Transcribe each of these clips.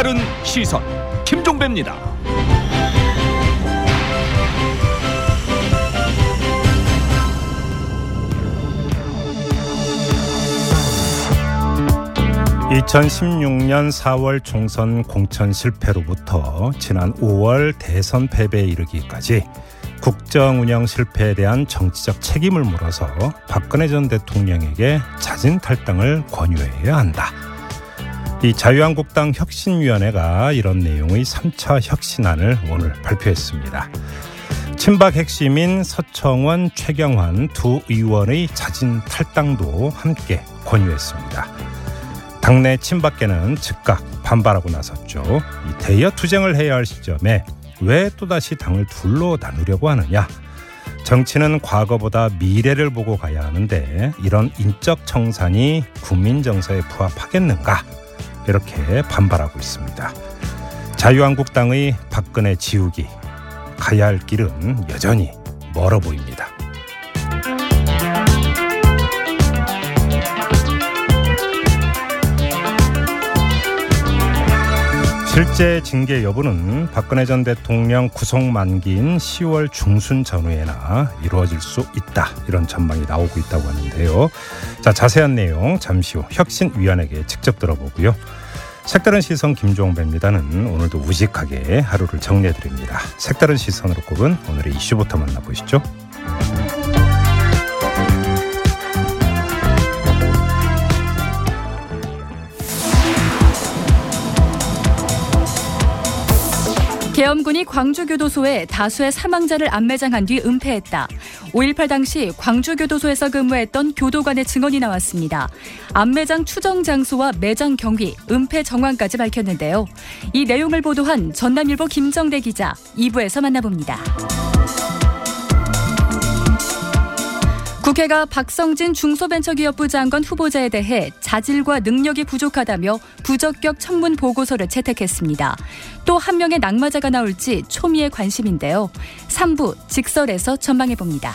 색다른 시선 김종배입니다. (2016년 4월) 총선 공천 실패로부터 지난 (5월) 대선 패배에 이르기까지 국정 운영 실패에 대한 정치적 책임을 물어서 박근혜 전 대통령에게 자진 탈당을 권유해야 한다. 이 자유한국당 혁신위원회가 이런 내용의 3차 혁신안을 오늘 발표했습니다. 친박 핵심인 서청원, 최경환 두 의원의 자진 탈당도 함께 권유했습니다. 당내 친박계는 즉각 반발하고 나섰죠. 이 대여 투쟁을 해야 할 시점에 왜 또다시 당을 둘로 나누려고 하느냐? 정치는 과거보다 미래를 보고 가야 하는데 이런 인적 청산이 국민 정서에 부합하겠는가? 이렇게 반발하고 있습니다. 자유한국당의 박근혜 지우기 가야 할 길은 여전히 멀어 보입니다. 실제 징계 여부는 박근혜 전 대통령 구속 만기인 10월 중순 전후에나 이루어질 수 있다 이런 전망이 나오고 있다고 하는데요. 자 자세한 내용 잠시 후 혁신위원에게 직접 들어보고요. 색다른 시선 김종배입니다는 오늘도 우직하게 하루를 정리해 드립니다. 색다른 시선으로 꼽은 오늘의 이슈부터 만나보시죠. 계엄군이 광주교도소에 다수의 사망자를 안매장한 뒤 은폐했다. 5.18 당시 광주교도소에서 근무했던 교도관의 증언이 나왔습니다. 안매장 추정 장소와 매장 경위, 은폐 정황까지 밝혔는데요. 이 내용을 보도한 전남일보 김정대 기자 2부에서 만나봅니다. 국회가 박성진 중소벤처기업부 장관 후보자에 대해 자질과 능력이 부족하다며 부적격 청문 보고서를 채택했습니다. 또 한 명의 낙마자가 나올지 초미의 관심인데요. 3부 직설에서 전망해 봅니다.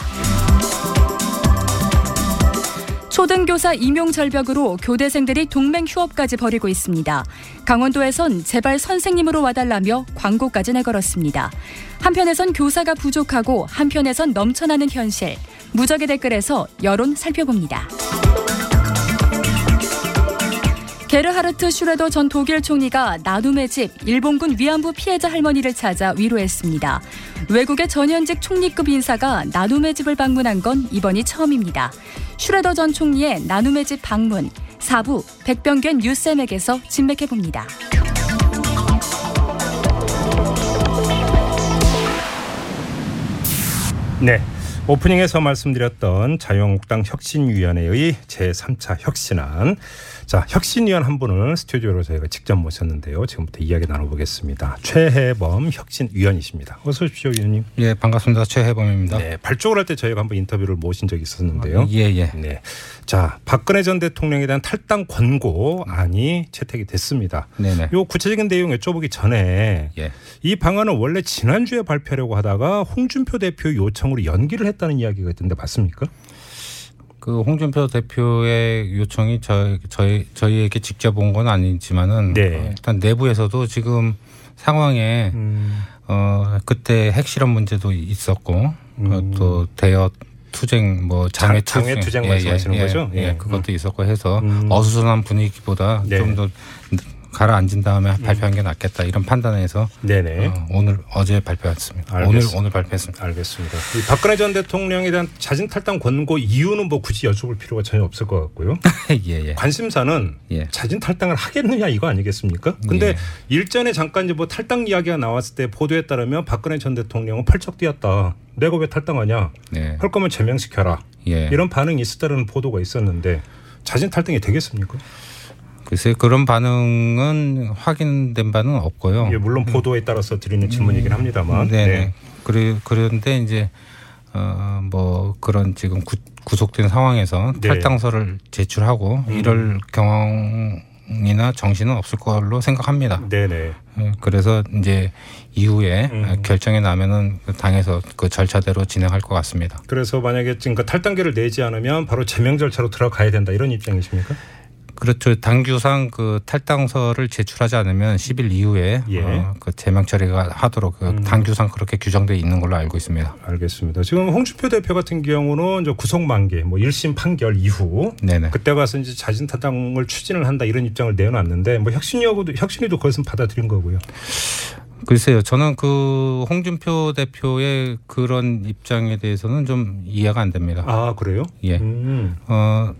초등교사 임용 절벽으로 교대생들이 동맹 휴업까지 벌이고 있습니다. 강원도에선 제발 선생님으로 와달라며 광고까지 내걸었습니다. 한편에선 교사가 부족하고 한편에선 넘쳐나는 현실. 무적의 댓글에서 여론 살펴봅니다. 게르하르트 슈레더 전 독일 총리가 나눔의 집 일본군 위안부 피해자 할머니를 찾아 위로했습니다. 외국의 전현직 총리급 인사가 나눔의 집을 방문한 건 이번이 처음입니다. 슈레더 전 총리의 나눔의 집 방문 4부 백병견 뉴스엠에게서 진맥해 봅니다. 네. 오프닝에서 말씀드렸던 자유한국당 혁신위원회의 제3차 혁신안. 자, 혁신위원 한 분을 스튜디오로 저희가 직접 모셨는데요. 지금부터 이야기 나눠보겠습니다. 최해범 혁신위원이십니다. 어서 오십시오, 위원님. 예, 반갑습니다. 최해범입니다. 네, 발족을 할 때 저희가 한번 인터뷰를 모신 적이 있었는데요. 아, 예, 예. 네. 자, 박근혜 전 대통령에 대한 탈당 권고안이 채택이 됐습니다. 네네. 요 구체적인 내용 여쭤보기 전에 예. 이 방안은 원래 지난주에 발표하려고 하다가 홍준표 대표 요청으로 연기를 했다는 이야기가 있던데 맞습니까? 그 홍준표 대표의 요청이 저희 저희 저희에게 직접 온 건 아니지만은 네. 어, 일단 내부에서도 지금 상황에 음. 어 그때 핵실험 문제도 있었고 어, 또 대여 투쟁 뭐 장애 장- 장애 투쟁 말씀하시는 거죠? 예, 예. 그것도 있었고 해서 음. 어수선한 분위기보다 네. 좀더 가라앉은 다음에 발표한 게 낫겠다 이런 판단에서 네네. 어, 오늘 어제 발표했습니다. 오늘 알겠습니다. 오늘 발표했습니다. 알겠습니다. 이 박근혜 전 대통령에 대한 자진 탈당 권고 이유는 뭐 굳이 여쭤볼 필요가 전혀 없을 것 같고요. 예, 예. 관심사는 예. 자진 탈당을 하겠느냐 이거 아니겠습니까? 근데 예. 일전에 잠깐 이제 뭐 탈당 이야기가 나왔을 때 보도에 따르면 박근혜 전 대통령은 펄쩍 뛰었다. 내가 왜 탈당하냐? 네. 할 거면 제명시켜라. 예. 이런 반응이 있었다는 보도가 있었는데 자진 탈당이 되겠습니까? 글쎄 그런 반응은 확인된 바는 없고요. 이게 물론 보도에 따라서 드리는 질문이긴 합니다만. 음. 네. 그래 그런데 이제 어뭐 그런 지금 구, 구속된 상황에서 네. 탈당서를 제출하고 음. 이럴 경황이나 정신은 없을 걸로 생각합니다. 네네. 예, 그래서 이제 이후에 음. 결정이 나면은 그 당에서 그 절차대로 진행할 것 같습니다. 그래서 만약에 지금 그 탈당계를 내지 않으면 바로 제명 절차로 들어가야 된다 이런 입장이십니까? 그렇죠. 당규상 그 탈당서를 제출하지 않으면 10일 이후에 예. 어, 그 제명 처리가 하도록 그 음. 당규상 그렇게 규정돼 있는 걸로 알고 있습니다. 알겠습니다. 지금 홍준표 대표 같은 경우는 이제 구속 만개, 뭐 1심 판결 이후 네네. 그때 가서 이제 자진 탈당을 추진을 한다 이런 입장을 내놨는데 뭐 혁신이하고도 혁신이도 그것은 받아들인 거고요. 글쎄요. 저는 그 홍준표 대표의 그런 입장에 대해서는 좀 이해가 안 됩니다. 아 그래요? 예. 음. 어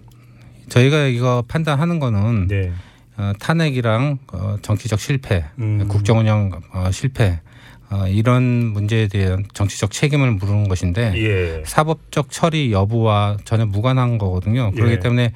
저희가 이거 판단하는 거는 네. 어, 탄핵이랑 어, 정치적 실패, 음. 국정 운영 어, 실패 어, 이런 문제에 대한 정치적 책임을 물은 것인데 예. 사법적 처리 여부와 전혀 무관한 거거든요. 그렇기 예. 때문에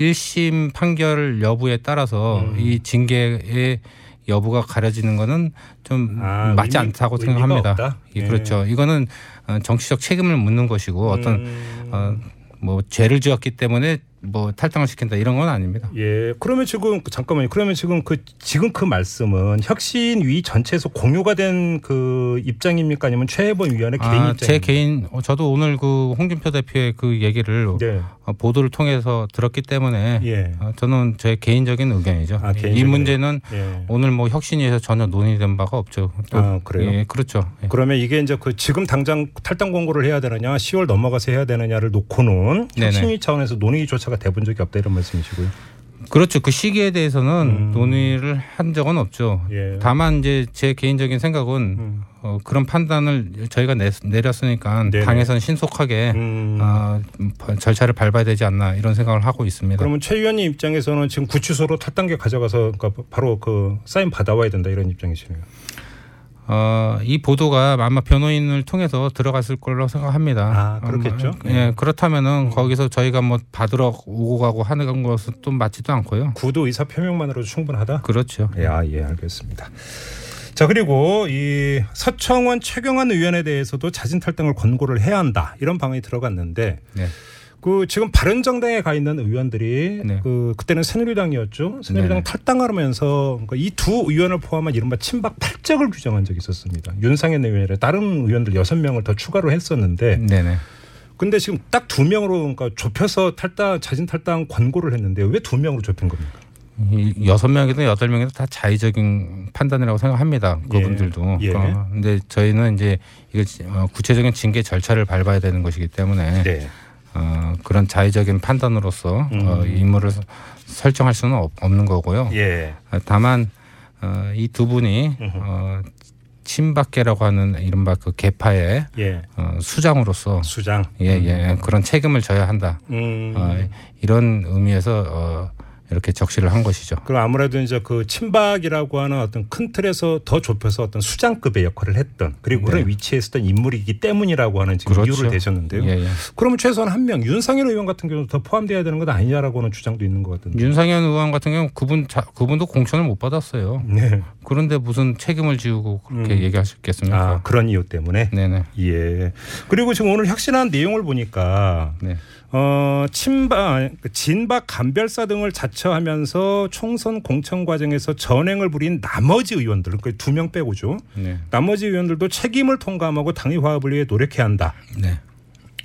1심 판결 여부에 따라서 음. 이 징계의 여부가 가려지는 거는 좀 아, 맞지 의미- 않다고 생각합니다. 예, 예. 그렇죠. 이거는 어, 정치적 책임을 묻는 것이고 어떤 음. 어, 뭐 죄를 지었기 때문에 뭐 탈당을 시킨다 이런 건 아닙니다. 예. 그러면 지금 잠깐만요. 그러면 지금 그 지금 그 말씀은 혁신위 전체에서 공유가 된 그 입장입니까 아니면 최혜본 위원의 개인 아, 입장입니까? 제 개인 어, 저도 오늘 그 홍준표 대표의 그 얘기를 네. 어, 보도를 통해서 들었기 때문에 예. 어, 저는 제 개인적인 의견이죠. 아, 이 개인적인 문제는 예. 오늘 뭐 혁신위에서 전혀 논의된 바가 없죠. 또, 아, 그래요? 예, 그렇죠. 예. 그러면 이게 이제 그 지금 당장 탈당 공고를 해야 되느냐, 10월 넘어가서 해야 되느냐를 놓고는 네네. 혁신위 차원에서 논의조차 가 돼본 적이 없다 이런 말씀이시고요. 그렇죠. 그 시기에 대해서는 음. 논의를 한 적은 없죠. 예. 다만 이제 제 개인적인 생각은 음. 어, 그런 판단을 저희가 내, 내렸으니까 네네. 당에서는 신속하게 음. 어, 절차를 밟아야 되지 않나 이런 생각을 하고 있습니다. 그러면 최 의원님 입장에서는 지금 구치소로 탈당계 가져가서 그러니까 바로 그 사인 받아와야 된다 이런 입장이시네요. 어, 이 보도가 아마 변호인을 통해서 들어갔을 걸로 생각합니다. 아, 그렇겠죠. 아마, 예, 그렇다면은 거기서 저희가 뭐 받으러 오고 가고 하는 것은 또 맞지도 않고요. 구도 의사 표명만으로도 충분하다. 그렇죠. 예, 아, 예, 알겠습니다. 자 그리고 이 서청원 최경환 의원에 대해서도 자진 탈당을 권고를 해야 한다 이런 방안이 들어갔는데 네. 그 지금 바른정당에 가 있는 의원들이 네. 그 그때는 새누리당이었죠. 새누리당 네. 탈당하면서 그러니까 이두 의원을 포함한 이른바 친박 팔적을 규정한 적이 있었습니다. 윤상현 의원이라 다른 의원들 여섯 명을 더 추가로 했었는데 네네. 근데 지금 딱 두 명으로 그러니까 좁혀서 탈당 자진 탈당 권고를 했는데 왜 두 명으로 좁힌 겁니까? 이 여섯 명이든 여덟 명이든 다 자의적인 판단이라고 생각합니다. 그분들도. 예. 어, 근데 저희는 이제 이거 어, 구체적인 징계 절차를 밟아야 되는 것이기 때문에 네. 어, 그런 자의적인 판단으로서 음. 어, 임무를 서- 설정할 수는 없, 없는 거고요. 예. 어, 다만 어, 이 두 분이 음흠. 어, 친박계라고 하는 이른바 그 개파의 예. 어, 수장으로서 수장. 예, 예, 그런 책임을 져야 한다. 음. 어, 이런 의미에서 어, 이렇게 적시를 한 것이죠. 그럼 아무래도 이제 그 친박이라고 하는 어떤 큰 틀에서 더 좁혀서 어떤 수장급의 역할을 했던 그리고 그런 네. 위치에 있었던 인물이기 때문이라고 하는 지금 그렇죠. 이유를 대셨는데요. 예, 예. 그러면 최소한 한 명 윤상현 의원 같은 경우도 더 포함돼야 되는 것 아니냐라고 하는 주장도 있는 것 같은데. 윤상현 의원 같은 경우 그분 자, 그분도 공천을 못 받았어요. 네. 그런데 무슨 책임을 지우고 그렇게 음. 얘기하셨겠습니까? 아 그런 이유 때문에. 네네. 예. 그리고 지금 오늘 혁신한 내용을 보니까 네. 어 친박, 그 진박 간별사 등을 자처하면서 총선 공천 과정에서 전횡을 부린 나머지 의원들, 그러니까 두 명 빼고죠. 네. 나머지 의원들도 책임을 통감하고 당의 화합을 위해 노력해야 한다. 네.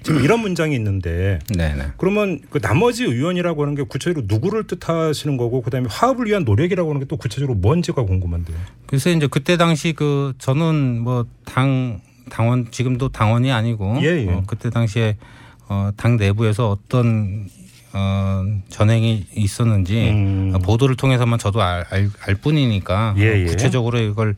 지금 이런 문장이 있는데 네네. 그러면 그 나머지 의원이라고 하는 게 구체적으로 누구를 뜻하시는 거고 그다음에 화합을 위한 노력이라고 하는 게 또 구체적으로 뭔지가 궁금한데요. 그래서 이제 그때 당시 그 저는 뭐 당 당원 지금도 당원이 아니고 예, 예. 어, 그때 당시에 어, 당 내부에서 어떤 어, 전행이 있었는지 음. 어, 보도를 통해서만 저도 알, 알, 알 뿐이니까 예, 어, 예. 구체적으로 이걸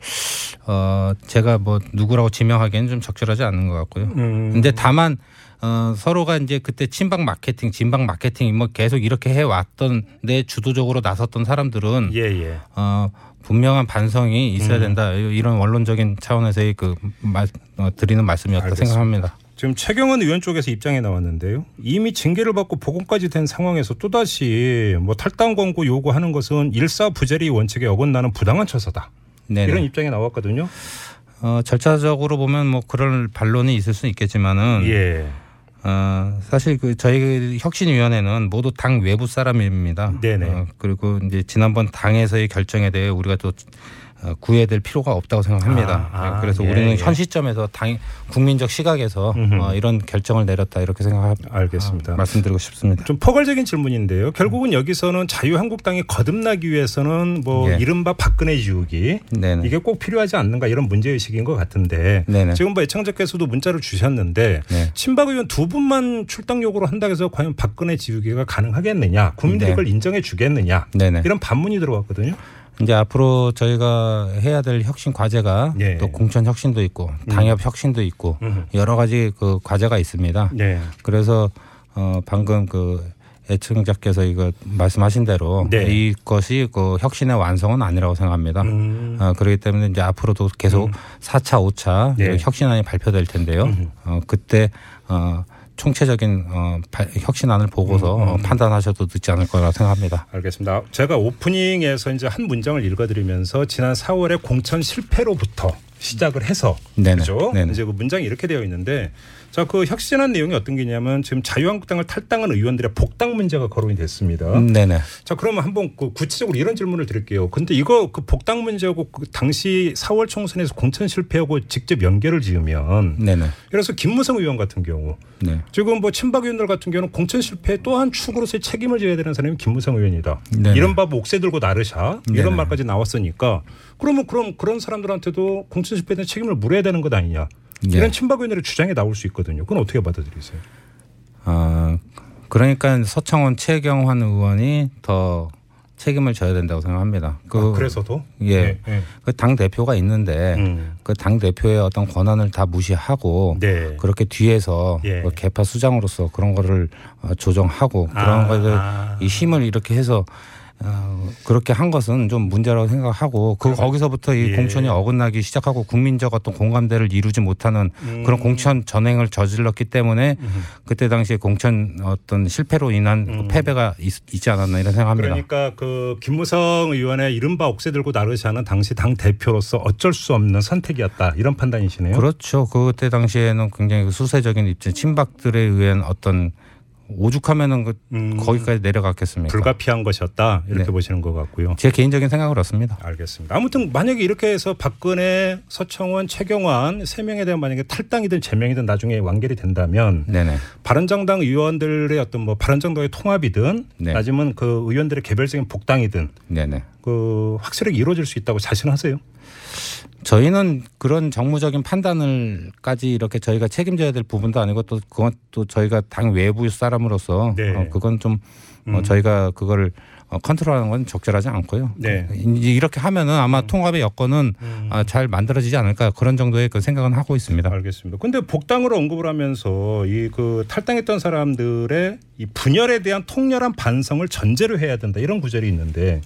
어, 제가 뭐 누구라고 지명하기에는 좀 적절하지 않은 것 같고요. 음. 근데 다만 어, 서로가 이제 그때 친박 마케팅, 진박 마케팅 뭐 계속 이렇게 해 왔던 데 주도적으로 나섰던 사람들은 예, 예. 어, 분명한 반성이 있어야 음. 된다. 이런 원론적인 차원에서의 그 말, 어, 드리는 말씀이었다 알겠습니다. 생각합니다. 지금 최경원 의원 쪽에서 입장이 나왔는데요. 이미 징계를 받고 복원까지 된 상황에서 또다시 뭐 탈당 권고 요구하는 것은 일사부재리 원칙에 어긋나는 부당한 처사다. 네. 이런 입장이 나왔거든요. 어, 절차적으로 보면 뭐 그런 반론이 있을 수는 있겠지만은 예. 어, 사실 그 저희 혁신위원회는 모두 당 외부 사람입니다. 네네. 어, 그리고 이제 지난번 당에서의 결정에 대해 우리가 또 어, 구해될 필요가 없다고 생각합니다. 아, 아, 예, 그래서 예, 우리는 예. 현 시점에서 당 국민적 시각에서. 어, 이런 결정을 내렸다 이렇게 생각합니다. 알겠습니다. 말씀드리고 싶습니다. 좀 포괄적인 질문인데요. 결국은 여기서는 자유한국당이 거듭나기 위해서는 뭐 예. 이른바 박근혜 지우기 네네. 이게 꼭 필요하지 않는가 이런 문제 의식인 것 같은데 네네. 지금 뭐 애청자께서도 문자를 주셨는데 네. 친박 의원 두 분만 출당 요구를 한다고 해서 과연 박근혜 지우기가 가능하겠느냐 국민들이 네. 그걸 인정해 주겠느냐 네네. 이런 반문이 들어왔거든요. 이제 앞으로 저희가 해야 될 혁신 과제가 예. 또 공천 혁신도 있고 당협 혁신도 있고 음. 여러 가지 그 과제가 있습니다. 네. 그래서 어 방금 그 애청자께서 이거 말씀하신 대로 네. 이것이 그 혁신의 완성은 아니라고 생각합니다. 음. 어, 그렇기 때문에 이제 앞으로도 계속 음. 사 4차, 5차 네. 혁신안이 발표될 텐데요. 음. 어, 그때 어, 총체적인 어, 발- 혁신안을 보고서 음, 음. 어, 판단하셔도 늦지 않을 거라 생각합니다. 알겠습니다. 제가 오프닝에서 이제 한 문장을 읽어드리면서 지난 4월에 공천 실패로부터 시작을 해서 네네. 그죠? 네네. 이제 그 문장이 이렇게 되어 있는데 자 그 혁신한 내용이 어떤 게냐면 지금 자유한국당을 탈당한 의원들의 복당 문제가 거론이 됐습니다. 음, 네네. 자 그러면 한번 그 구체적으로 이런 질문을 드릴게요. 근데 이거 그 복당 문제하고 그 당시 4월 총선에서 공천 실패하고 직접 연결을 지으면 네네. 그래서 김무성 의원 같은 경우 네. 지금 뭐 친박 의원들 같은 경우는 공천 실패 또한 축으로서의 책임을 져야 되는 사람이 김무성 의원이다. 네네. 이른바 목세 들고 나르샤 이런 네네. 말까지 나왔으니까 그러면 그럼 그런 사람들한테도 공천 실패에 대한 책임을 물어야 되는 것 아니냐. 네. 이런 친박 의원들의 주장이 나올 수 있거든요. 그건 어떻게 받아들이세요? 어, 그러니까 서청원 최경환 의원이 더 책임을 져야 된다고 생각합니다. 그, 아, 그래서도 예. 네. 그당 대표가 있는데 음. 그당 대표의 어떤 권한을 다 무시하고 네. 그렇게 뒤에서 예. 그 개파 수장으로서 그런 거를 어, 조정하고 그런 아, 것을 아. 이 힘을 이렇게 해서 어, 그렇게 한 것은 좀 문제라고 생각하고 그 거기서부터 이 예. 공천이 어긋나기 시작하고 국민적 어떤 공감대를 이루지 못하는 음. 그런 공천 전행을 저질렀기 때문에 그때 당시에 공천 어떤 실패로 인한 그 음. 패배가 있, 지 않았나 이런 생각합니다. 그러니까 그 김무성 의원의 이른바 옥새 들고 나르샤는 당시 당 대표로서 어쩔 수 없는 선택이었다 이런 판단이시네요. 그렇죠. 그때 당시에는 굉장히 그 수세적인 입장, 친박들에 의한 어떤 오죽하면은 그 음. 거기까지 내려갔겠습니까? 불가피한 것이었다 이렇게 네. 보시는 것 같고요. 제 개인적인 생각은 그렇습니다. 알겠습니다. 아무튼 만약에 이렇게 해서 박근혜, 서청원, 최경환 세 명에 대한 만약에 탈당이든 제명이든 나중에 완결이 된다면 네네. 바른정당 의원들의 어떤 뭐 바른정당의 통합이든 네. 아니면 그 의원들의 개별적인 복당이든 네네. 그 확실하게 이루어질 수 있다고 자신하세요? 저희는 그런 정무적인 판단을까지 이렇게 저희가 책임져야 될 부분도 아니고 또 그건 또 저희가 당 외부 사람으로서 네. 어, 그건 좀 어, 음. 저희가 그거를 어, 컨트롤하는 건 적절하지 않고요. 네. 이렇게 하면은 아마 통합의 여건은 음. 아, 잘 만들어지지 않을까 그런 정도의 그 생각은 하고 있습니다. 알겠습니다. 근데 복당으로 언급을 하면서 이 그 탈당했던 사람들의 이 분열에 대한 통렬한 반성을 전제로 해야 된다 이런 구절이 있는데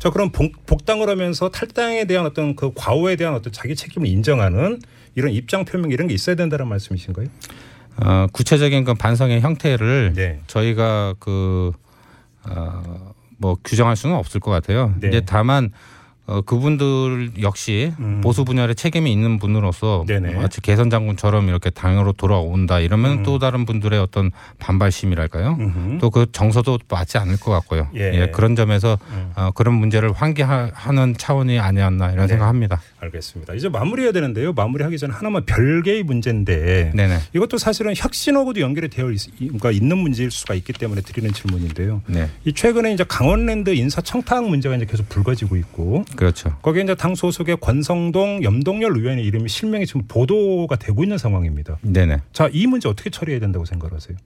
자 그럼 복, 복당을 하면서 탈당에 대한 어떤 그 과오에 대한 어떤 자기 책임을 인정하는 이런 입장 표명 이런 게 있어야 된다는 말씀이신가요? 어, 구체적인 그 반성의 형태를 네. 저희가 그, 어, 뭐 규정할 수는 없을 것 같아요. 네. 이제 다만 어, 그분들 역시 음. 보수 분열에 책임이 있는 분으로서 네네. 마치 개선 장군처럼 이렇게 당으로 돌아온다 이러면 음. 또 다른 분들의 어떤 반발심이랄까요? 또 그 정서도 맞지 않을 것 같고요. 예. 그런 점에서 음. 어, 그런 문제를 환기하는 차원이 아니었나 이런 네. 생각합니다. 알겠습니다. 이제 마무리해야 되는데요. 마무리하기 전에 하나만 별개의 문제인데 네네. 이것도 사실은 혁신하고도 연결이 되어 있, 그러니까 있는 문제일 수가 있기 때문에 드리는 질문인데요. 네. 이 최근에 이제 강원랜드 인사 청탁 문제가 이제 계속 불거지고 있고 그렇죠. 거기에 이제 당 소속의 권성동 염동열 의원의 이름이 실명이 지금 보도가 되고 있는 상황입니다. 네네. 자, 이 문제 어떻게 처리해야 된다고 생각하세요?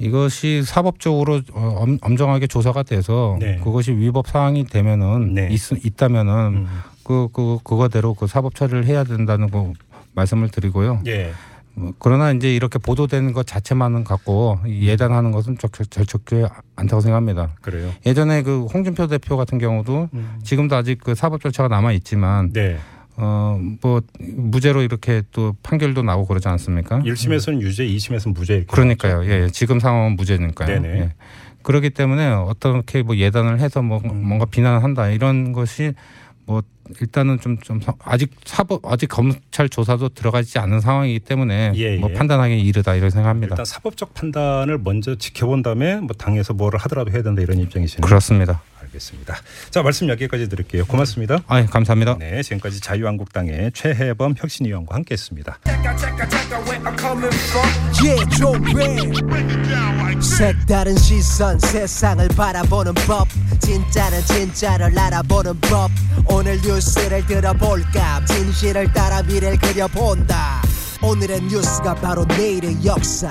이것이 사법적으로 어, 엄- 엄정하게 조사가 돼서 네. 그것이 위법 사항이 되면은 네. 있, 있다면은 음. 그, 그 그거대로 그 사법 처리를 해야 된다는 거 말씀을 드리고요. 예. 어, 그러나 이제 이렇게 보도되는 것 자체만은 갖고 예단하는 것은 적, 절적지 않다고 생각합니다. 그래요. 예전에 그 홍준표 대표 같은 경우도 음. 지금도 아직 그 사법 절차가 남아 있지만 네. 어뭐 무죄로 이렇게 또 판결도 나오고 그러지 않습니까? 1심에서는 유죄, 2심에서는 무죄. 그러니까요. 예, 예. 지금 상황은 무죄니까요. 네네. 예. 그렇기 때문에 어떻게 뭐 예단을 해서 뭐 음. 뭔가 비난을 한다 이런 것이 뭐 일단은 좀 좀 아직 사법 아직 검찰 조사도 들어가지 않은 상황이기 때문에 예, 뭐 예. 판단하기 이르다 이런 생각합니다. 일단 사법적 판단을 먼저 지켜본 다음에 뭐 당에서 뭐를 하더라도 해야 된다 이런 입장이시네요. 그렇습니다. 알겠습니다. 자 말씀 여기까지 드릴게요. 고맙습니다. 아, 감사합니다. 네, 지금까지 자유한국당의 최혜범 혁신위 원과 함께했습니다. Yeah, 조회 색다른 시선 세상을 바라보는 법 진짜는 진짜를 알아보는 법 오늘 뉴스를 들어볼까 진실을 따라 미래를 그려본다 오늘의 뉴스가 바로 내일의 역사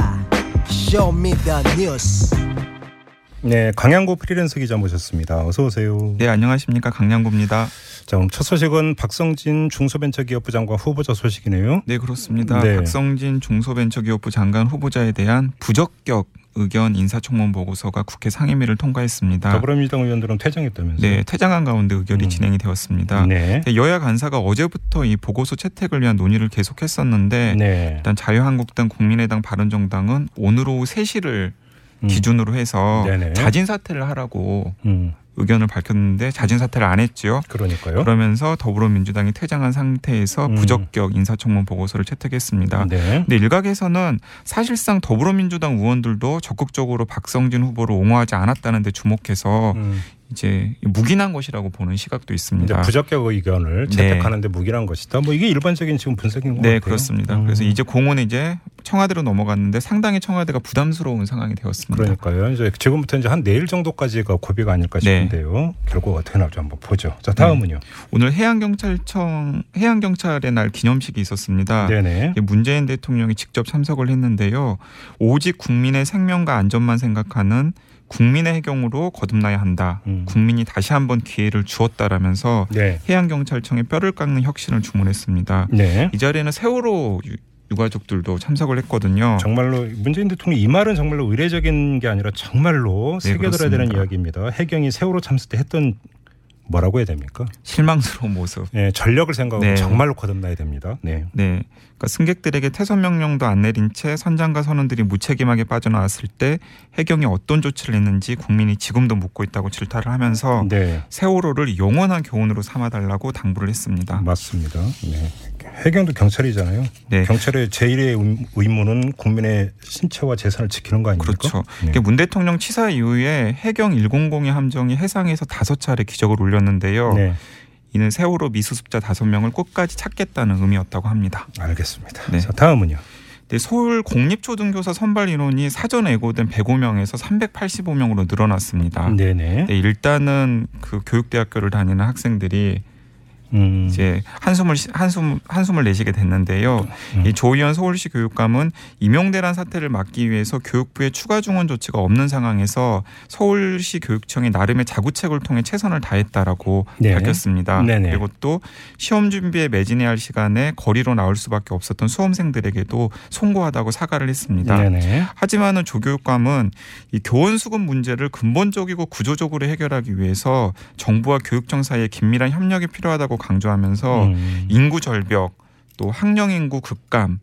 Show me the 뉴스 네, 강양구 프리랜서 기자 모셨습니다. 어서 오세요. 네, 안녕하십니까. 강양구입니다. 자, 그럼 첫 소식은 박성진 중소벤처기업부 장관 후보자 소식이네요. 네, 그렇습니다. 네. 박성진 중소벤처기업부 장관 후보자에 대한 부적격 의견 인사청문 보고서가 국회 상임위를 통과했습니다. 더불어민주당 의원들은 퇴장했다면서요? 네, 퇴장한 가운데 의결이 음. 진행이 되었습니다. 네. 네, 여야 간사가 어제부터 이 보고서 채택을 위한 논의를 계속했었는데 네. 일단 자유한국당, 국민의당, 바른정당은 오늘 오후 3시를 음. 기준으로 해서 네네. 자진 사퇴를 하라고 음, 의견을 밝혔는데 자진 사퇴를 안 했죠. 그러니까요. 그러면서 더불어민주당이 퇴장한 상태에서 음. 부적격 인사청문 보고서를 채택했습니다. 네. 근데 일각에서는 사실상 더불어민주당 의원들도 적극적으로 박성진 후보를 옹호하지 않았다는 데 주목해서 음, 이제 묵인한 것이라고 보는 시각도 있습니다. 부적격 의견을 네. 채택하는데 무기란 것이다. 뭐 이게 일반적인 지금 분석인 것 네. 그렇습니다. 음. 그래서 이제 공은 이제 청와대로 넘어갔는데 상당히 청와대가 부담스러운 상황이 되었습니다. 그러니까요. 이제 지금부터 이제 한 내일 정도까지가 고비가 아닐까 네. 싶은데요. 결과가 어떻게 나올지 한번 보죠. 자, 다음은요. 오늘 해양경찰청 해양경찰의 날 기념식이 있었습니다. 네네. 문재인 대통령이 직접 참석을 했는데요. 오직 국민의 생명과 안전만 생각하는 국민의 해경으로 거듭나야 한다. 음. 국민이 다시 한번 기회를 주었다라면서 네. 해양경찰청에 뼈를 깎는 혁신을 주문했습니다. 네. 이 자리에는 세월호 유- 유가족들도 참석을 했거든요. 정말로 문재인 대통령 이 말은 정말로 의례적인 게 아니라 정말로 네, 새겨들어야 되는 그렇습니다. 이야기입니다. 해경이 세월호 참사 때 했던 뭐라고 해야 됩니까? 실망스러운 모습. 네, 전력을 생각하고 네. 정말로 거듭나야 됩니다. 네. 네. 그러니까 승객들에게 퇴선 명령도 안 내린 채 선장과 선원들이 무책임하게 빠져나왔을 때 해경이 어떤 조치를 했는지 국민이 지금도 묻고 있다고 질타를 하면서 네. 세월호를 영원한 교훈으로 삼아 달라고 당부를 했습니다. 맞습니다. 네. 해경도 경찰이잖아요. 네. 경찰의 제1의 의무는 국민의 신체와 재산을 지키는 거 아닙니까? 그렇죠. 네. 문 대통령 치사 이후에 해경 100의 함정이 해상에서 다섯 차례 기적을 올렸는데요. 네. 이는 세월호 미수습자 다섯 명을 끝까지 찾겠다는 의미였다고 합니다. 알겠습니다. 네. 자, 다음은요. 네, 서울 공립초등교사 선발 인원이 사전 예고된 105명에서 385명으로 늘어났습니다. 네네. 네, 일단은 그 교육대학교를 다니는 학생들이 음. 이제 한숨을 쉬- 한숨 한숨을 내쉬게 됐는데요. 음. 이 조희연 서울시 교육감은 임용대란 사태를 막기 위해서 교육부의 추가 중원 조치가 없는 상황에서 서울시 교육청이 나름의 자구책을 통해 최선을 다했다라고 네. 밝혔습니다. 네네. 그리고 또 시험 준비에 매진해야 할 시간에 거리로 나올 수밖에 없었던 수험생들에게도 송구하다고 사과를 했습니다. 네네. 하지만은 조 교육감은 이 교원 수급 문제를 근본적이고 구조적으로 해결하기 위해서 정부와 교육청 사이에 긴밀한 협력이 필요하다고 강조하면서 음. 인구 절벽 또 학령 인구 급감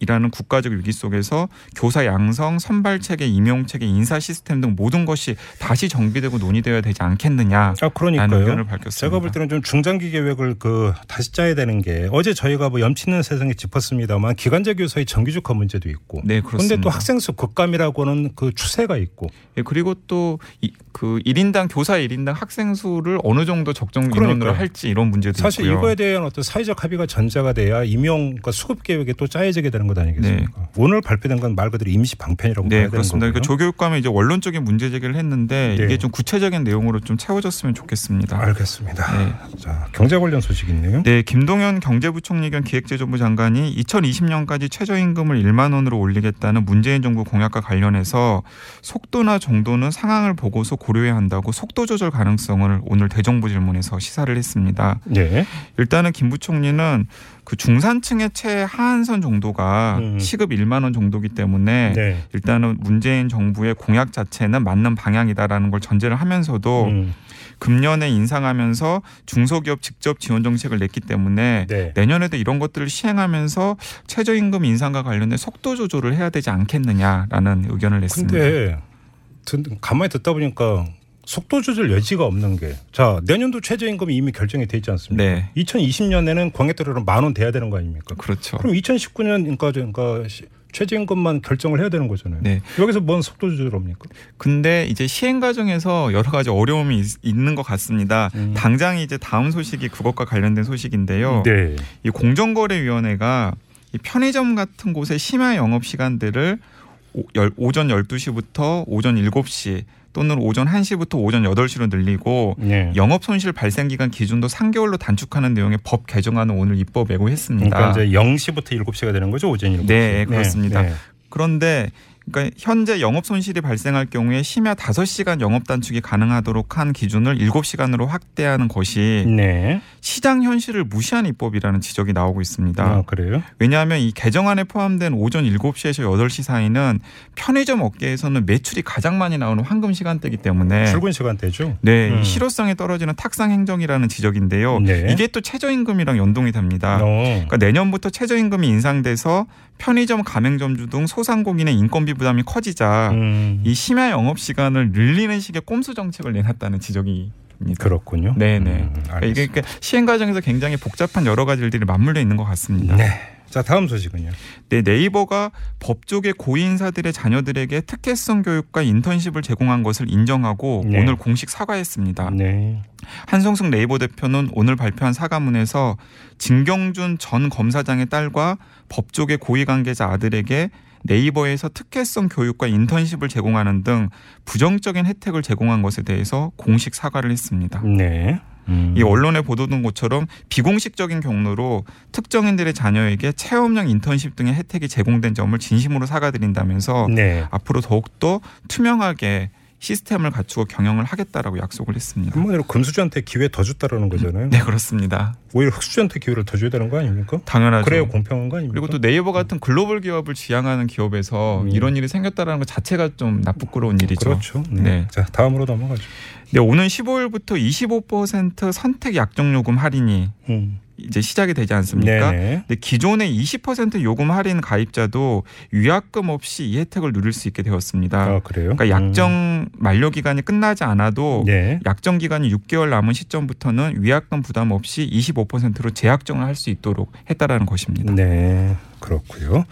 이라는 국가적 위기 속에서 교사 양성, 선발 체계, 임용 체계, 인사 시스템 등 모든 것이 다시 정비되고 논의되어야 되지 않겠느냐. 아 그러니까요. 의견을 밝혔습니다. 제가 볼 때는 좀 중장기 계획을 그 다시 짜야 되는 게 어제 저희가 뭐 염치는 세상에 짚었습니다만 기간제 교사의 정규직화 문제도 있고. 네, 그렇습니다. 또 학생 수 급감이라고는 그 추세가 있고. 예, 그리고 또그 1인당 교사 1인당 학생 수를 어느 정도 적정 인원으로 그러니까요. 할지 이런 문제도 사실 있고요. 이거에 대한 어떤 사회적 합의가 전제가 돼야 임용 그러니까 수급 계획이 또 짜여지게 되는 것 아니겠습니까? 오늘 발표된 건 말 그대로 임시 방편이라고 네, 봐야 되는 그렇습니다. 거고요. 그러니까 조교육감은 이제 원론적인 문제 제기를 했는데 네. 이게 좀 구체적인 내용으로 좀 채워졌으면 좋겠습니다. 알겠습니다. 네. 자 경제 관련 소식 있네요. 네, 김동연 경제부총리 겸 기획재정부 장관이 2020년까지 최저임금을 1만 원으로 올리겠다는 문재인 정부 공약과 관련해서 속도나 정도는 상황을 보고서 고려해야 한다고 속도 조절 가능성을 오늘 대정부 질문에서 시사를 했습니다. 네. 일단은 김 부총리는 그 중산층의 최하한선 정도가 음. 시급 1만 원 정도기 때문에 네. 일단은 문재인 정부의 공약 자체는 맞는 방향이다라는 걸 전제를 하면서도 음. 금년에 인상하면서 중소기업 직접 지원 정책을 냈기 때문에 네. 내년에도 이런 것들을 시행하면서 최저임금 인상과 관련된 속도 조절을 해야 되지 않겠느냐라는 의견을 냈습니다. 근데 듣- 가만히 듣다 보니까 속도 조절 여지가 없는 게 자 내년도 최저임금이 이미 결정이 돼 있지 않습니까? 네. 2020년에는 광역대로로 만원 돼야 되는 거 아닙니까? 그렇죠. 그럼 2019년 그러니까 그러니까 시- 최저임금만 결정을 해야 되는 거잖아요. 네. 여기서 뭔 속도 조절합니까? 근데 이제 시행 과정에서 여러 가지 어려움이 있, 있는 것 같습니다. 음. 당장 이제 다음 소식이 그것과 관련된 소식인데요. 네. 이 공정거래위원회가 이 편의점 같은 곳의 심야 영업 시간들을 오, 열- 오전 12시부터 오전 7시 또는 오전 1시부터 오전 8시로 늘리고 네. 영업 손실 발생 기간 기준도 3개월로 단축하는 내용의 법 개정안을 오늘 입법 예고했습니다. 그러니까 이제 0시부터 7시가 되는 거죠, 오전 7시. 네, 그렇습니다. 네. 그런데 그러니까 현재 영업 손실이 발생할 경우에 심야 5시간 영업 단축이 가능하도록 한 기준을 7시간으로 확대하는 것이 네. 시장 현실을 무시한 입법이라는 지적이 나오고 있습니다. 아, 그래요? 왜냐하면 이 개정안에 포함된 오전 7시에서 8시 사이는 편의점 업계에서는 매출이 가장 많이 나오는 황금 시간대이기 때문에 출근 시간대죠. 네, 음. 이 실효성이 떨어지는 탁상 행정이라는 지적인데요. 네. 이게 또 최저임금이랑 연동이 됩니다. 어. 그러니까 내년부터 최저임금이 인상돼서 편의점 가맹점주 등 소상공인의 인건비 부담이 커지자 음. 이 심야 영업 시간을 늘리는 식의 꼼수 정책을 내놨다는 지적입니다. 그렇군요. 네네. 음, 그러니까. 이게 그러니까 시행 과정에서 굉장히 복잡한 여러 가지 일들이 맞물려 있는 것 같습니다. 네. 자, 다음 소식은요. 네, 네이버가 법조계 고위인사들의 자녀들에게 특혜성 교육과 인턴십을 제공한 것을 인정하고 네. 오늘 공식 사과했습니다. 네. 한성숙 네이버 대표는 오늘 발표한 사과문에서 진경준 전 검사장의 딸과 법조계 고위 관계자 아들에게 네이버에서 특혜성 교육과 인턴십을 제공하는 등 부정적인 혜택을 제공한 것에 대해서 공식 사과를 했습니다. 네. 음. 이 언론에 보도된 것처럼 비공식적인 경로로 특정인들의 자녀에게 체험형 인턴십 등의 혜택이 제공된 점을 진심으로 사과드린다면서 네. 앞으로 더욱더 투명하게 시스템을 갖추고 경영을 하겠다라고 약속을 했습니다. 한마디로 금수저한테 기회 더 줬다라는 거잖아요. 네 그렇습니다. 오히려 흑수저한테 기회를 더 줘야 되는 거 아닙니까? 당연하죠. 그래야 공평한 거 아닙니까? 그리고 또 네이버 같은 글로벌 기업을 지향하는 기업에서 음. 이런 일이 생겼다라는 것 자체가 좀 나쁘끄러운 일이죠. 그렇죠. 네. 네. 자, 다음으로 넘어가죠. 네, 오는 15일부터 25% 선택 약정 요금 할인이 음. 이제 시작이 되지 않습니까? 네네. 근데 기존의 20% 요금 할인 가입자도 위약금 없이 이 혜택을 누릴 수 있게 되었습니다. 아, 그래요? 그러니까 약정 만료 기간이 끝나지 않아도 음. 네. 약정 기간이 6개월 남은 시점부터는 위약금 부담 없이 25%로 재약정을 할 수 있도록 했다라는 것입니다. 네. 그렇고요.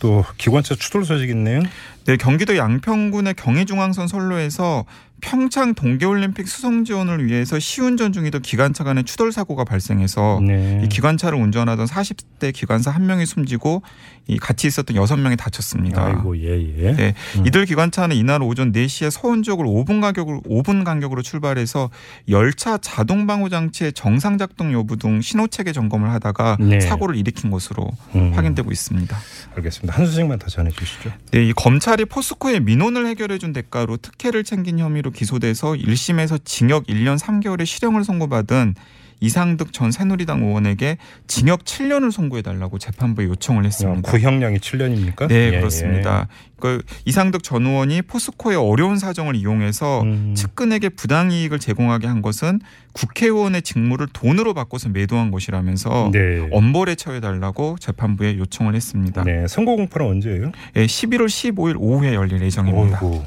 또 기관차 추돌 소식 있네요. 네, 경기도 양평군의 경의중앙선 선로에서 평창 동계올림픽 수송 지원을 위해서 시운전 중이던 기관차 간의 추돌 사고가 발생해서 네. 이 기관차를 운전하던 40대 기관사 한 명이 숨지고 이 같이 있었던 여섯 명이 다쳤습니다. 아이고 예 예. 네, 음. 이들 기관차는 이날 오전 4시에 서원 쪽으로 5분 간격으로 5분 간격으로 출발해서 열차 자동 방호 장치의 정상 작동 여부 등 신호 체계 점검을 하다가 네. 사고를 일으킨 것으로 음. 확인되고 있습니다. 알겠습니다. 한 소식만 더 전해 주시죠. 네, 이 검찰이 포스코의 민원을 해결해 준 대가로 특혜를 챙긴 혐의로 기소돼서 1심에서 징역 1년 3개월의 실형을 선고받은 이상득 전 새누리당 의원에게 징역 7년을 선고해 달라고 재판부에 요청을 했습니다. 구형량이 7년입니까? 네, 그렇습니다. 그 이상득 전 의원이 포스코의 어려운 사정을 이용해서 음. 측근에게 부당 이익을 제공하게 한 것은 국회의원의 직무를 돈으로 바꿔서 매도한 것이라면서 네. 엄벌에 처해 달라고 재판부에 요청을 했습니다. 네. 선고 공판은 언제예요? 예, 11월 15일 오후에 열릴 예정입니다. 어이구,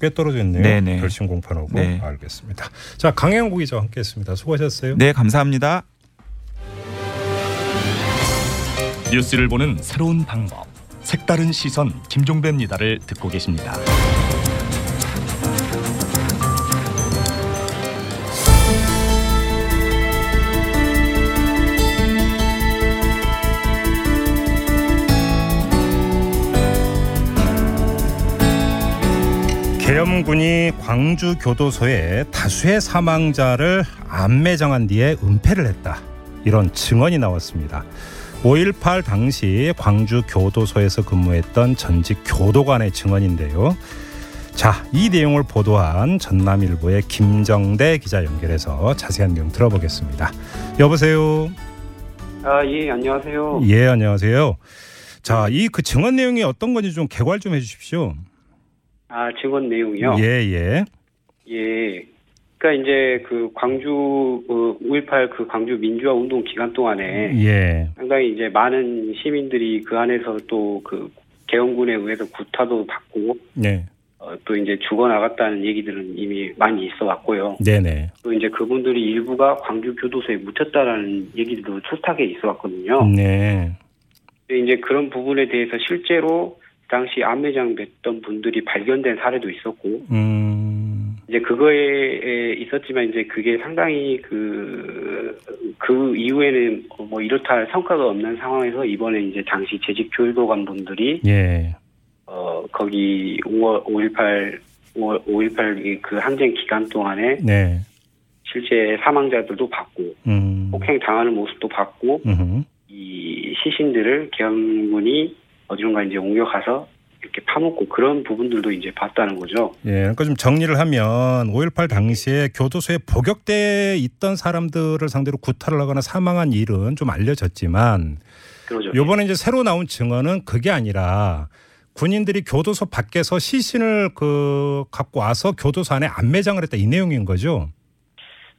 꽤 떨어졌네요. 네네. 결심 공판하고. 네. 알겠습니다. 자, 강영구 기자와 함께했습니다. 수고하셨어요. 네, 감사합니다. 뉴스를 보는 새로운 방법. 색다른 시선 김종배입니다를 듣고 계십니다. 계엄군이 광주 교도소에 다수의 사망자를 안매장한 뒤에 은폐를 했다. 이런 증언이 나왔습니다. 5.18 당시 광주 교도소에서 근무했던 전직 교도관의 증언인데요. 자, 이 내용을 보도한 전남일보의 김정대 기자 연결해서 자세한 내용 들어보겠습니다. 여보세요. 아, 예, 안녕하세요. 예, 안녕하세요. 자, 이 그 증언 내용이 어떤 건지 좀 개괄 좀 해주십시오. 아, 증언 내용이요? 예, 예. 예. 그러니까 이제 그 광주 그5.18 그 광주 민주화 운동 기간 동안에 예. 상당히 이제 많은 시민들이 그 안에서 또그 계엄군에 의해서 구타도 받고 네. 어, 또 이제 죽어 나갔다는 얘기들은 이미 많이 있어 왔고요. 네네. 또 이제 그분들이 일부가 광주 교도소에 묻혔다라는 얘기들도 수탁에 있어 왔거든요. 네. 이제 그런 부분에 대해서 실제로 당시 안매장 냈던 분들이 발견된 사례도 있었고 음, 이제 그거에 있었지만 이제 그게 상당히 그, 그 이후에는 뭐 이렇다 할 성과가 없는 상황에서 이번에 이제 당시 재직 교도관 분들이 예, 어, 거기 5월 5.18, 5월 5.18 그 항쟁 기간 동안에 네, 실제 사망자들도 봤고, 음, 폭행 당하는 모습도 봤고, 음, 이 시신들을 계엄군이 어디론가 이제 옮겨가서 이렇게 파묻고 그런 부분들도 이제 봤다는 거죠. 예, 그러니까 좀 정리를 하면 5.18 당시에 교도소에 복역돼 있던 사람들을 상대로 구타를 하거나 사망한 일은 좀 알려졌지만 그러죠. 요번에 이제 새로 나온 증언은 그게 아니라 군인들이 교도소 밖에서 시신을 그 갖고 와서 교도소 안에 안매장을 했다 이 내용인 거죠.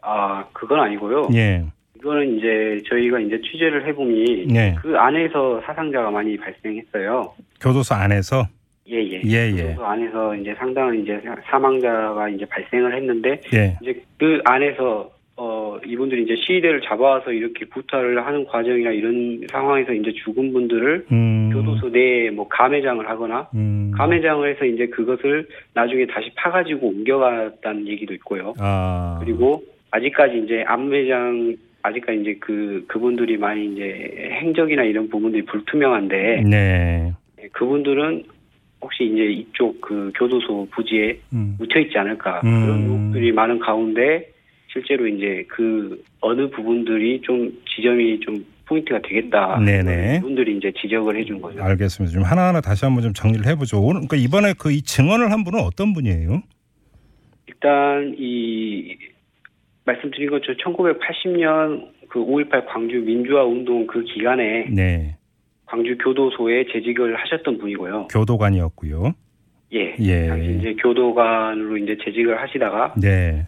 아, 그건 아니고요. 예. 이거는 이제 저희가 이제 취재를 해보니 네. 그 안에서 사상자가 많이 발생했어요. 교도소 안에서 예, 예. 예, 예. 그 안에서 이제 상당한 이제 사망자가 이제 발생을 했는데 예. 이제 그 안에서 어 이분들이 이제 시위대를 잡아와서 이렇게 구타를 하는 과정이나 이런 상황에서 이제 죽은 분들을 음. 교도소 내에 뭐 감회장을 하거나 음. 감회장을 해서 이제 그것을 나중에 다시 파가지고 옮겨갔다는 얘기도 있고요. 아. 그리고 아직까지 이제 암매장 아직까지 이제 그 그분들이 많이 이제 행적이나 이런 부분들이 불투명한데 네. 그분들은 혹시 이제 이쪽 그 교도소 부지에 음. 묻혀 있지 않을까 음. 그런 의혹들이 많은 가운데 실제로 이제 그 어느 부분들이 좀 지점이 좀 포인트가 되겠다. 네네. 분들이 이제 지적을 해준 거죠. 알겠습니다. 좀 하나하나 다시 한번 좀 정리를 해보죠. 오늘 그러니까 이번에 그 이 증언을 한 분은 어떤 분이에요? 일단 이 말씀드린 것처럼 1980년 그 5.18 광주 민주화 운동 그 기간에 네. 광주 교도소에 재직을 하셨던 분이고요. 교도관이었고요. 예. 예. 당시 이제 교도관으로 이제 재직을 하시다가 네.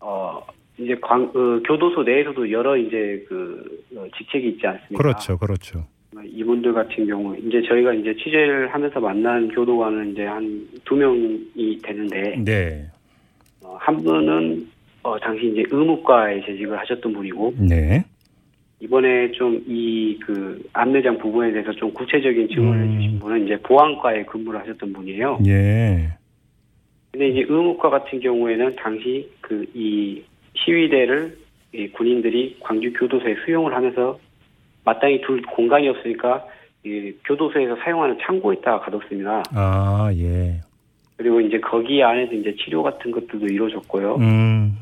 어 이제 광 어, 교도소 내에서도 여러 이제 그 어, 직책이 있지 않습니까? 그렇죠. 그렇죠. 이분들 같은 경우 이제 저희가 이제 취재를 하면서 만난 교도관은 이제 한 두 명이 되는데 네. 어, 한 분은 어, 당시 이제 의무과에 재직을 하셨던 분이고 네. 이번에 좀 이그 안내장 부분에 대해서 좀 구체적인 증언을 음. 해주신 분은 이제 보안과에 근무를 하셨던 분이에요. 예. 근데 이제 의무과 같은 경우에는 당시 그 이 시위대를 이 군인들이 광주 교도소에 수용을 하면서 마땅히 둘 공간이 없으니까 이 교도소에서 사용하는 창고에다가 가뒀습니다. 아, 예. 그리고 이제 거기 안에서 이제 치료 같은 것들도 이루어졌고요. 음.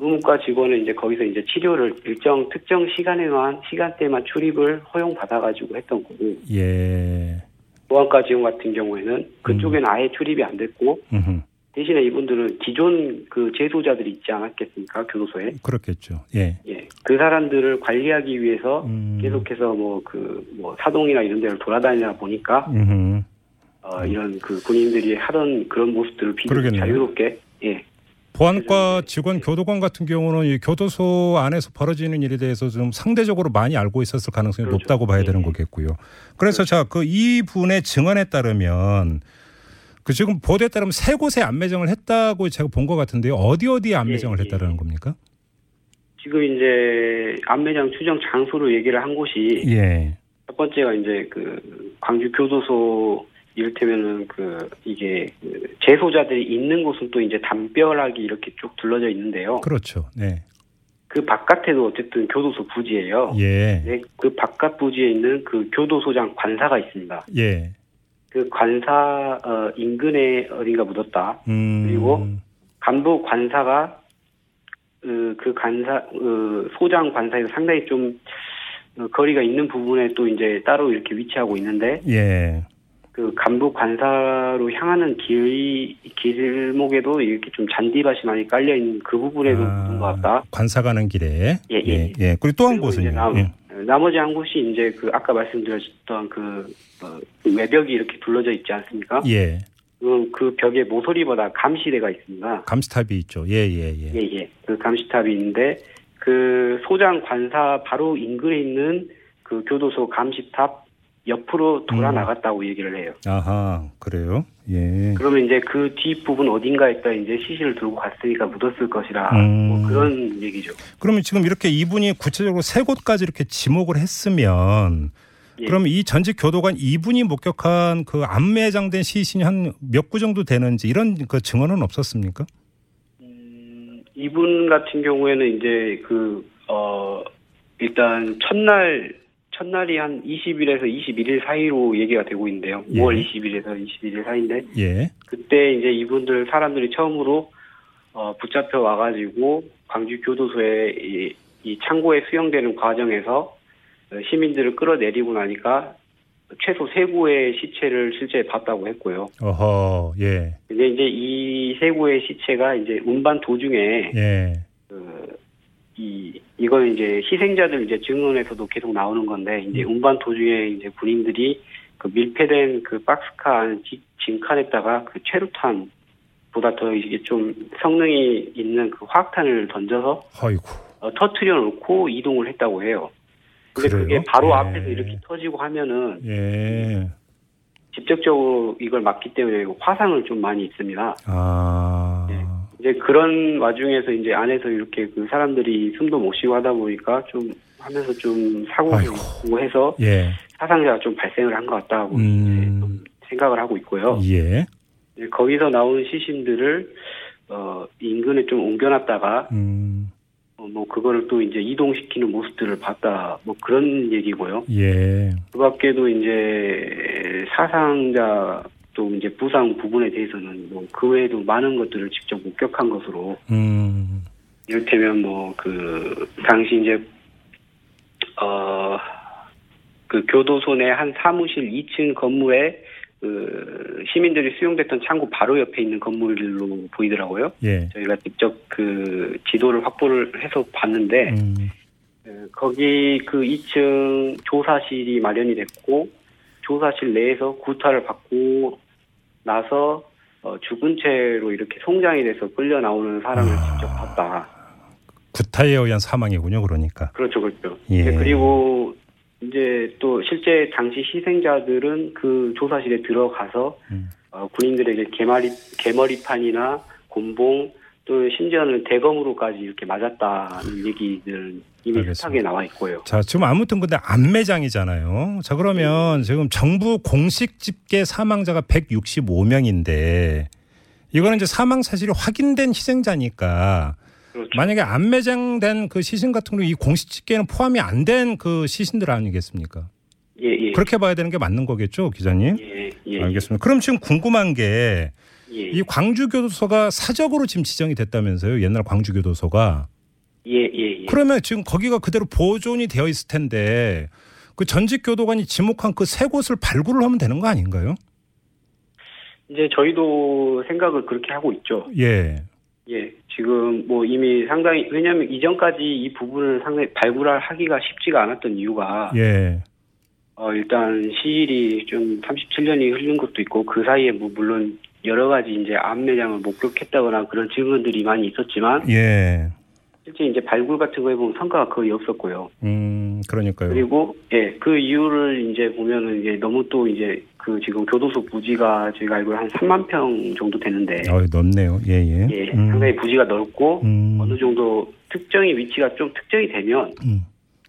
의무과 직원은 이제 거기서 이제 치료를 일정 특정 시간에만 시간대만 출입을 허용 받아가지고 했던 거고 예. 보안과 직원 같은 경우에는 그쪽에는 아예 출입이 안 됐고 음흠. 대신에 이분들은 기존 그 재소자들이 있지 않았겠습니까 교도소에 그렇겠죠. 예. 예그 사람들을 관리하기 위해서 음. 계속해서 뭐 그뭐 사동이나 이런 데를 돌아다니다 보니까 음흠. 어 이런 그 군인들이 하던 그런 모습들을 그러겠네요. 자유롭게 예 보안과 직원 교도관 같은 경우는 이 교도소 안에서 벌어지는 일에 대해서 좀 상대적으로 많이 알고 있었을 가능성이 그렇죠. 높다고 봐야 되는 예. 거겠고요. 그래서 자, 그 이분의 증언에 따르면 그 지금 보도에 따르면 세 곳에 안매장을 했다고 제가 본 것 같은데요. 어디 어디에 안매장을 예, 예. 했다라는 겁니까? 지금 이제 안매장 추정 장소로 얘기를 한 곳이 예. 첫 번째가 이제 그 광주 교도소 이를테면은 그 이게 그 재소자들이 있는 곳은 또 이제 담벼락이 이렇게 쭉 둘러져 있는데요. 그렇죠. 네. 그 바깥에도 어쨌든 교도소 부지예요. 예. 네, 그 바깥 부지에 있는 그 교도소장 관사가 있습니다. 예. 그 관사 어, 인근에 어딘가 묻었다. 음. 그리고 간부 관사가 그, 그 관사 어, 소장 관사에서 상당히 좀 어, 거리가 있는 부분에 또 이제 따로 이렇게 위치하고 있는데 예. 그 간부 관사로 향하는 길 길목에도 이렇게 좀 잔디밭이 많이 깔려 있는 그 부분에도 아, 묻은 것 같다. 관사 가는 길에. 예, 예. 예. 그리고 또 한 곳은요. 남, 예. 나머지 한 곳이 이제 그 아까 말씀드렸던 그, 어, 그 외벽이 이렇게 둘러져 있지 않습니까? 예. 그, 그 벽에 모서리보다 감시대가 있습니다. 감시탑이 있죠. 예, 예, 예. 예, 예. 그 감시탑이 있는데 그 소장 관사 바로 인근에 있는 그 교도소 감시탑 옆으로 돌아 음. 나갔다고 얘기를 해요. 아하, 그래요? 예. 그러면 이제 그 뒷부분 어딘가에다 이제 시신을 들고 갔으니까 묻었을 것이라 음. 뭐 그런 얘기죠. 그러면 지금 이렇게 이분이 구체적으로 세 곳까지 이렇게 지목을 했으면 예. 그럼 이 전직 교도관 이분이 목격한 그 안매장된 시신이 한 몇 구 정도 되는지 이런 그 증언은 없었습니까? 음, 이분 같은 경우에는 이제 그, 어, 일단 첫날, 첫날이 한 20일에서 21일 사이로 얘기가 되고 있는데요. 예. 5월 20일에서 21일 사이인데, 예. 그때 이제 이분들 사람들이 처음으로, 어, 붙잡혀 와가지고 광주 교도소에 이, 이 창고에 수용되는 과정에서 어, 시민들을 끌어내리고 나니까 최소 세 구의 시체를 실제 봤다고 했고요. 어허. 예. 근데 이제 이 세 구의 시체가 이제 운반 도중에 예. 그, 이, 이건 이제 희생자들 이제 증언에서도 계속 나오는 건데, 이제 운반 도중에 이제 군인들이 그 밀폐된 그 박스카 안 지- 진칸에다가 그 최루탄 보다 더 이게 좀 성능이 있는 그 화학탄을 던져서 아이고. 어, 터트려 놓고 이동을 했다고 해요. 근데 그래요? 그게 바로 예. 앞에서 이렇게 터지고 하면은 예. 직접적으로 이걸 막기 때문에 화상을 좀 많이 입습니다. 아. 예. 이제 그런 와중에서 이제 안에서 이렇게 그 사람들이 숨도 못 쉬고 하다 보니까 좀 하면서 좀 사고도 아이고. 해서 예. 사상자가 좀 발생을 한 것 같다고 음. 생각을 하고 있고요. 예. 거기서 나온 시신들을 어 인근에 좀 옮겨놨다가 음. 어, 뭐 그거를 또 이제 이동시키는 모습들을 봤다 뭐 그런 얘기고요. 예. 그밖에도 이제 사상자 또 이제 부상 부분에 대해서는 뭐 그 외에도 많은 것들을 직접 목격한 것으로 음. 이를테면 뭐 그 당시 이제 어 그 교도소 내 한 사무실 2층 건물에 그 시민들이 수용됐던 창고 바로 옆에 있는 건물로 보이더라고요. 예. 저희가 직접 그 지도를 확보를 해서 봤는데 음. 그 거기 그 2층 조사실이 마련이 됐고 조사실 내에서 구타를 받고 나서 어, 죽은 채로 이렇게 송장이 돼서 끌려 나오는 사람을 아. 직접 봤다. 구타에 의한 사망이군요. 그러니까. 그렇죠, 그렇죠. 예. 네, 그리고 이제 또 실제 당시 희생자들은 그 조사실에 들어가서 음. 어, 군인들에게 개머리 개머리판이나 곤봉 또 심지어는 대검으로까지 이렇게 맞았다는 얘기들 이미. 수탁에 나와 있고요. 자, 지금 아무튼 근데 안매장이잖아요. 자, 그러면 지금 정부 공식 집계 사망자가 165명인데 이거는 이제 사망 사실이 확인된 희생자니까 그렇죠. 만약에 안매장된 그 시신 같은 경우 이 공식 집계는 포함이 안 된 그 시신들 아니겠습니까? 예, 예. 그렇게 봐야 되는 게 맞는 거겠죠, 기자님? 예, 예. 알겠습니다. 그럼 지금 궁금한 게 이 예, 광주교도소가 사적으로 지금 지정이 됐다면서요. 옛날 광주교도소가. 예, 예, 예. 그러면 지금 거기가 그대로 보존이 되어 있을 텐데 그 전직 교도관이 지목한 그 세 곳을 발굴을 하면 되는 거 아닌가요? 이제 저희도 생각을 그렇게 하고 있죠. 예. 예, 지금 뭐 이미 상당히 왜냐하면 이전까지 이 부분을 상당히 발굴할 하기가 쉽지가 않았던 이유가 예. 어 일단 시일이 좀 37년이 흐른 것도 있고 그 사이에 뭐 물론 여러 가지 이제 암매장을 목격했다거나 그런 증언들이 많이 있었지만 예. 실제 이제 발굴 같은 거 해보면 성과가 거의 없었고요. 음, 그러니까요. 그리고 예, 그 이유를 이제 보면은 이제 너무 또 이제 그 지금 교도소 부지가 저희가 알고 한 3만 평 정도 되는데 어, 넓네요. 예, 예. 예, 음. 상당히 부지가 넓고 음. 어느 정도 특정의 위치가 좀 특정이 되면 음.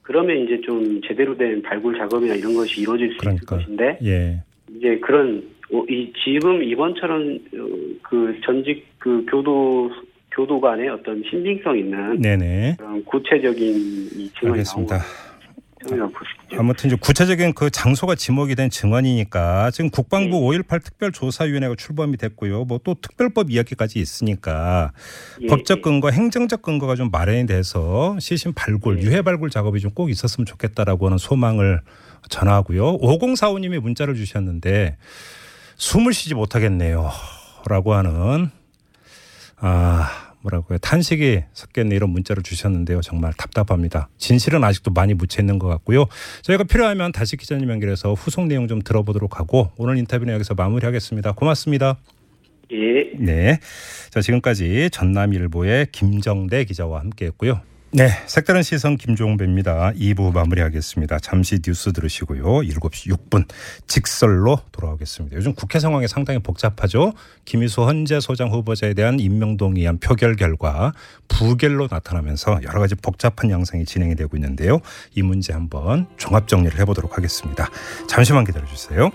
그러면 이제 좀 제대로 된 발굴 작업이나 이런 것이 이루어질 수 그러니까. 있을 것인데 예. 이제 그런 어, 이 지금 이번처럼 어, 그 전직 그 교도 교도 간의 어떤 신빙성 있는 네네. 그런 구체적인 이 증언이 알겠습니다. 것이죠. 아무튼 이제 구체적인 그 장소가 지목이 된 증언이니까 지금 국방부 예. 5.18 특별조사위원회가 출범이 됐고요. 뭐 또 특별법 이야기까지 있으니까 예, 법적 예. 근거, 행정적 근거가 좀 마련이 돼서 시신 발굴, 예. 유해 발굴 작업이 좀 꼭 있었으면 좋겠다라고 하는 소망을 전하고요. 5045님이 문자를 주셨는데 숨을 쉬지 못하겠네요. 라고 하는 아, 뭐라고요. 탄식이 섞였네 이런 문자를 주셨는데요. 정말 답답합니다. 진실은 아직도 많이 묻혀 있는 것 같고요. 저희가 필요하면 다시 기자님 연결해서 후속 내용 좀 들어보도록 하고 오늘 인터뷰는 여기서 마무리하겠습니다. 고맙습니다. 예. 네. 자, 지금까지 전남일보의 김정대 기자와 함께 했고요. 네, 색다른 시선 김종배입니다. 2부 마무리하겠습니다. 잠시 뉴스 들으시고요. 7시 6분 직설로 돌아오겠습니다. 요즘 국회 상황이 상당히 복잡하죠. 김희수 헌재 소장 후보자에 대한 임명동의안 표결 결과 부결로 나타나면서 여러 가지 복잡한 양상이 진행이 되고 있는데요. 이 문제 한번 종합 정리를 해보도록 하겠습니다. 잠시만 기다려 주세요.